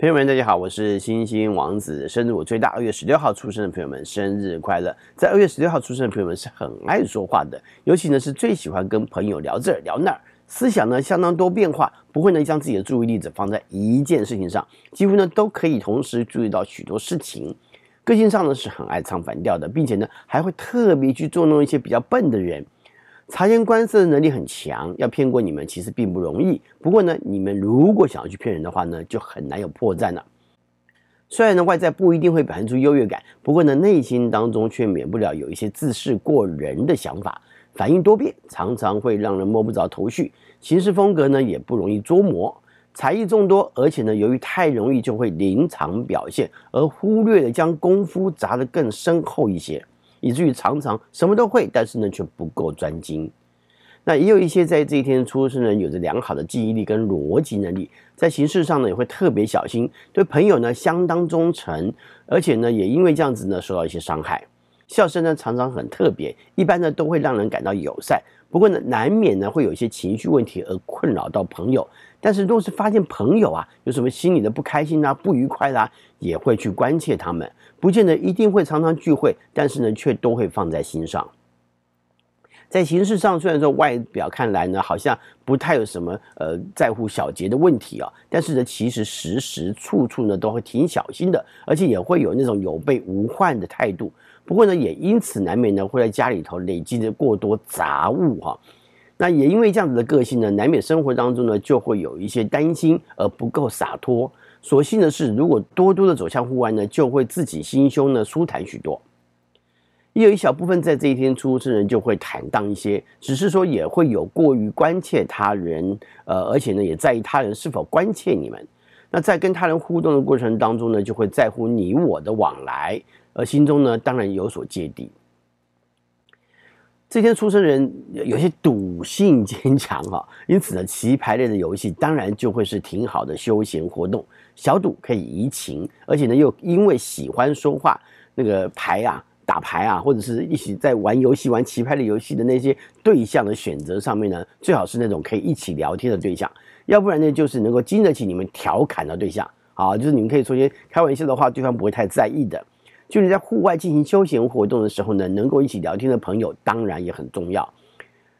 朋友们，大家好，我是星星王子。生日我最大，二月十六号出生的朋友们，生日快乐！在二月十六号出生的朋友们是很爱说话的，尤其呢是最喜欢跟朋友聊这儿聊那儿，思想呢相当多变化，不会呢将自己的注意力只放在一件事情上，几乎呢都可以同时注意到许多事情。个性上呢是很爱唱反调的，并且呢还会特别去捉弄一些比较笨的人。察言观色的能力很强，要骗过你们其实并不容易。不过呢，你们如果想要去骗人的话呢，就很难有破绽了。虽然呢，外在不一定会表现出优越感，不过呢，内心当中却免不了有一些自视过人的想法，反应多变，常常会让人摸不着头绪。行事风格呢，也不容易捉摸，才艺众多，而且呢，由于太容易就会临场表现，而忽略了将功夫砸得更深厚一些。以至于常常什么都会，但是呢却不够专精。那也有一些在这一天出生的人，有着良好的记忆力跟逻辑能力，在行事上呢也会特别小心，对朋友呢相当忠诚，而且呢也因为这样子呢受到一些伤害。笑声呢常常很特别，一般呢都会让人感到友善。不过呢难免呢会有一些情绪问题而困扰到朋友。但是若是发现朋友啊有什么心里的不开心啊、不愉快啦、也会去关切他们，不见得一定会常常聚会，但是呢却都会放在心上。在形式上，虽然说外表看来呢好像不太有什么呃在乎小节的问题啊，但是呢其实时时处处呢都会挺小心的，而且也会有那种有备无患的态度。不过呢也因此难免呢会在家里头累积着过多杂物哈、那也因为这样子的个性呢，难免生活当中呢就会有一些担心而不够洒脱。所幸的是，如果多多的走向户外呢，就会自己心胸呢舒坦许多。也有一小部分在这一天出生人就会坦荡一些，只是说也会有过于关切他人，呃，而且呢也在意他人是否关切你们。那在跟他人互动的过程当中呢，就会在乎你我的往来，而心中呢当然有所芥蒂。这天出生人有些赌性坚强哈，因此呢，棋牌类的游戏当然就会是挺好的休闲活动。小赌可以怡情，而且呢，又因为喜欢说话，那个牌啊、打牌啊，或者是一起在玩游戏、玩棋牌类游戏的那些对象的选择上面呢，最好是那种可以一起聊天的对象，要不然呢，就是能够经得起你们调侃的对象啊，就是你们可以说些开玩笑的话，对方不会太在意的。就你在户外进行休闲活动的时候呢，能够一起聊天的朋友当然也很重要。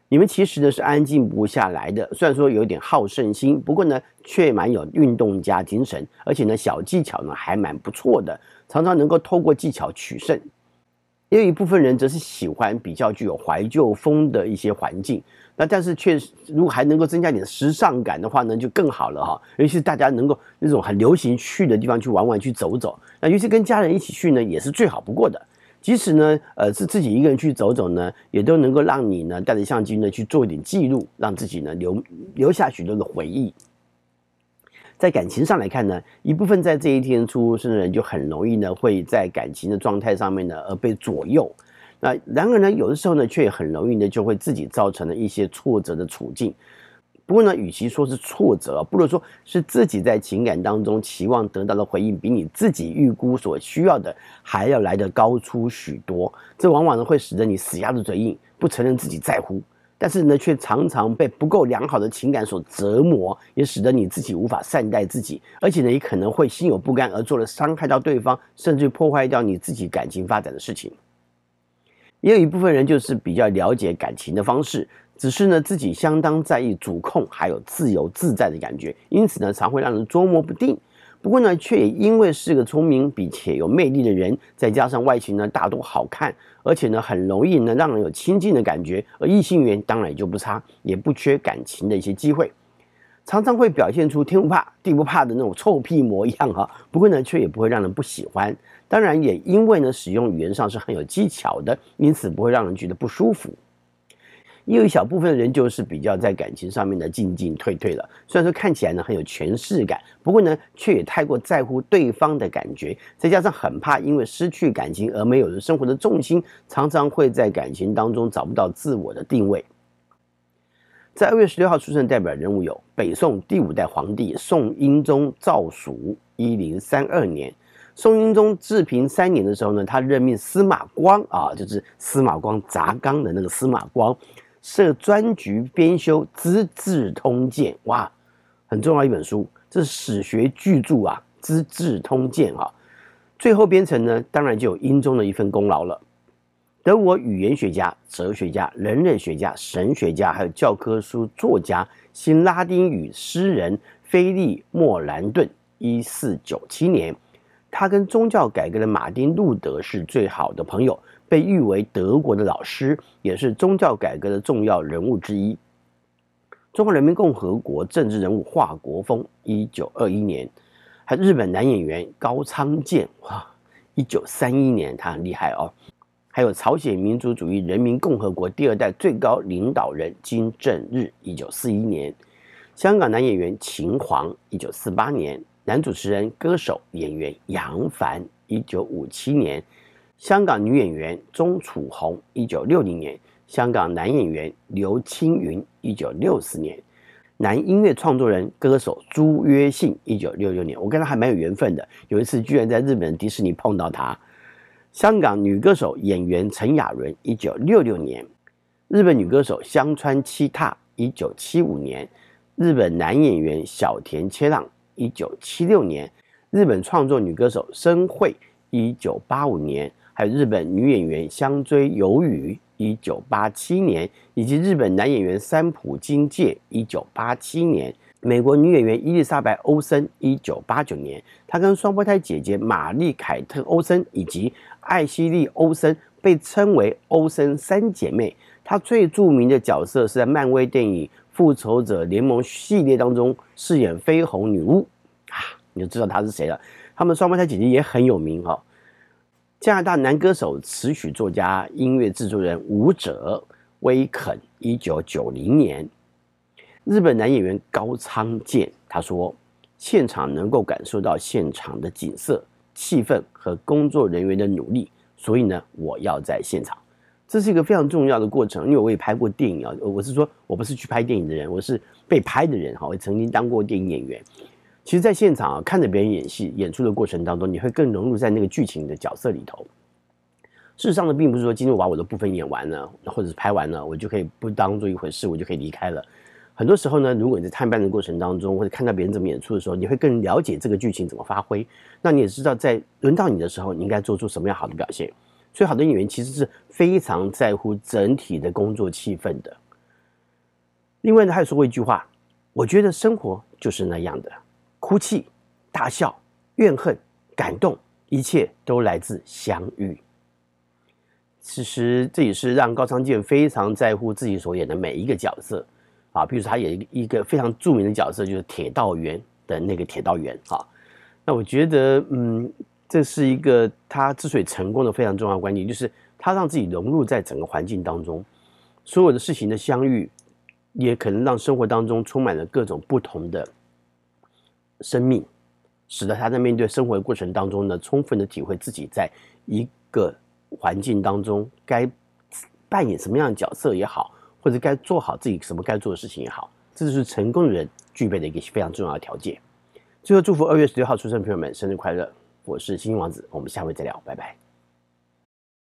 你们其实呢是安静不下来的，虽然说有点好胜心，不过呢却蛮有运动家精神，而且呢小技巧呢还蛮不错的，常常能够透过技巧取胜。也有一部分人则是喜欢比较具有怀旧风的一些环境，那但是确实如果还能够增加点时尚感的话呢，就更好了哈。尤其是大家能够那种很流行去的地方去玩玩、去走走，那尤其跟家人一起去呢，也是最好不过的。即使呢，呃，是自己一个人去走走呢，也都能够让你呢带着相机呢去做一点记录，让自己呢留留下许多的回忆。在感情上来看呢，一部分在这一天出生的人就很容易呢，会在感情的状态上面呢而被左右。那然而呢，有的时候呢，却很容易呢就会自己造成了一些挫折的处境。不过呢，与其说是挫折，不如说是自己在情感当中期望得到的回应，比你自己预估所需要的还要来得高出许多。这往往呢会使得你死鸭子嘴硬，不承认自己在乎。但是呢，却常常被不够良好的情感所折磨，也使得你自己无法善待自己，而且呢，也可能会心有不甘而做了伤害到对方，甚至破坏掉你自己感情发展的事情。也有一部分人就是比较了解感情的方式，只是呢，自己相当在意主控还有自由自在的感觉，因此呢，常会让人捉摸不定。不过呢，却也因为是个聪明并且有魅力的人，再加上外形呢大多好看，而且呢很容易呢让人有亲近的感觉，而异性缘当然也就不差，也不缺感情的一些机会，常常会表现出天不怕地不怕的那种臭屁模样哈。不过呢，却也不会让人不喜欢，当然也因为呢使用语言上是很有技巧的，因此不会让人觉得不舒服。也有一小部分人就是比较在感情上面的进进退退了，虽然说看起来呢很有权势感，不过呢却也太过在乎对方的感觉，再加上很怕因为失去感情而没有了生活的重心，常常会在感情当中找不到自我的定位。在二月十六号出生的代表人物有北宋第五代皇帝宋英宗赵曙，一零三二年。宋英宗治平三年的时候呢，他任命司马光啊，就是司马光砸缸的那个司马光。设专局编修《资治通鉴》，哇，很重要一本书，这是史学巨著啊，《资治通鉴》啊。最后编成呢，当然就有英宗的一份功劳了。德国语言学家、哲学家、人类学家、神学家，还有教科书作家、新拉丁语诗人菲利莫兰顿，一四九七年，他跟宗教改革的马丁路德是最好的朋友，被誉为德国的老师，也是宗教改革的重要人物之一。中华人民共和国政治人物华国锋，一九二一年，还日本男演员高仓健，哇，一九三一年，他很厉害哦。还有朝鲜民主主义人民共和国第二代最高领导人金正日，一九四一年；香港男演员秦皇，一九四八年；男主持人、歌手、演员杨凡，一九五七年；香港女演员钟楚红，一九六零年；香港男演员刘青云，一九六四年；男音乐创作人、歌手朱约信，一九六六年。我跟他还蛮有缘分的，有一次居然在日本迪士尼碰到他。香港女歌手、演员陈雅伦，一九六六年；日本女歌手香川七踏，一九七五年；日本男演员小田切让，一九七六年；日本创作女歌手深惠，一九八五年；还有日本女演员香椎由雨，一九八七年；以及日本男演员三浦金介，一九八七年。美国女演员伊丽莎白·欧森，一九八九年，她跟双胞胎姐姐玛丽·凯特·欧森以及艾希莉·欧森被称为“欧森三姐妹”。她最著名的角色是在漫威电影《复仇者联盟》系列当中饰演绯红女巫啊，你就知道她是谁了。她们双胞胎姐姐也很有名哈、加拿大男歌手、词曲作家、音乐制作人、舞者威肯，一九九零年。日本男演员高仓健他说：“现场能够感受到现场的景色、气氛和工作人员的努力，所以呢，我要在现场。这是一个非常重要的过程，因为我也拍过电影啊。我是说我不是去拍电影的人，我是被拍的人哈。我曾经当过电影演员。其实，在现场啊，看着别人演戏、演出的过程当中，你会更融入在那个剧情的角色里头。事实上呢，并不是说今天我把我的部分演完了，或者是拍完了，我就可以不当做一回事，我就可以离开了。”很多时候呢，如果你在探班的过程当中，或者看到别人怎么演出的时候，你会更了解这个剧情怎么发挥。那你也知道，在轮到你的时候，你应该做出什么样好的表现。所以，好的演员其实是非常在乎整体的工作气氛的。另外呢，还有说过一句话，我觉得生活就是那样的：哭泣、大笑、怨恨、感动，一切都来自相遇。其实这也是让高仓健非常在乎自己所演的每一个角色。啊，比如说他演一个非常著名的角色，就是铁道员的那个铁道员啊。那我觉得，嗯，这是一个他之所以成功的非常重要的关键，就是他让自己融入在整个环境当中，所有的事情的相遇，也可能让生活当中充满了各种不同的生命，使得他在面对生活的过程当中呢，充分的体会自己在一个环境当中该扮演什么样的角色也好。或者该做好自己什么该做的事情也好，这就是成功的人具备的一个非常重要的条件。最后，祝福二月十六号出生的朋友们生日快乐！我是星星王子，我们下回再聊，拜拜。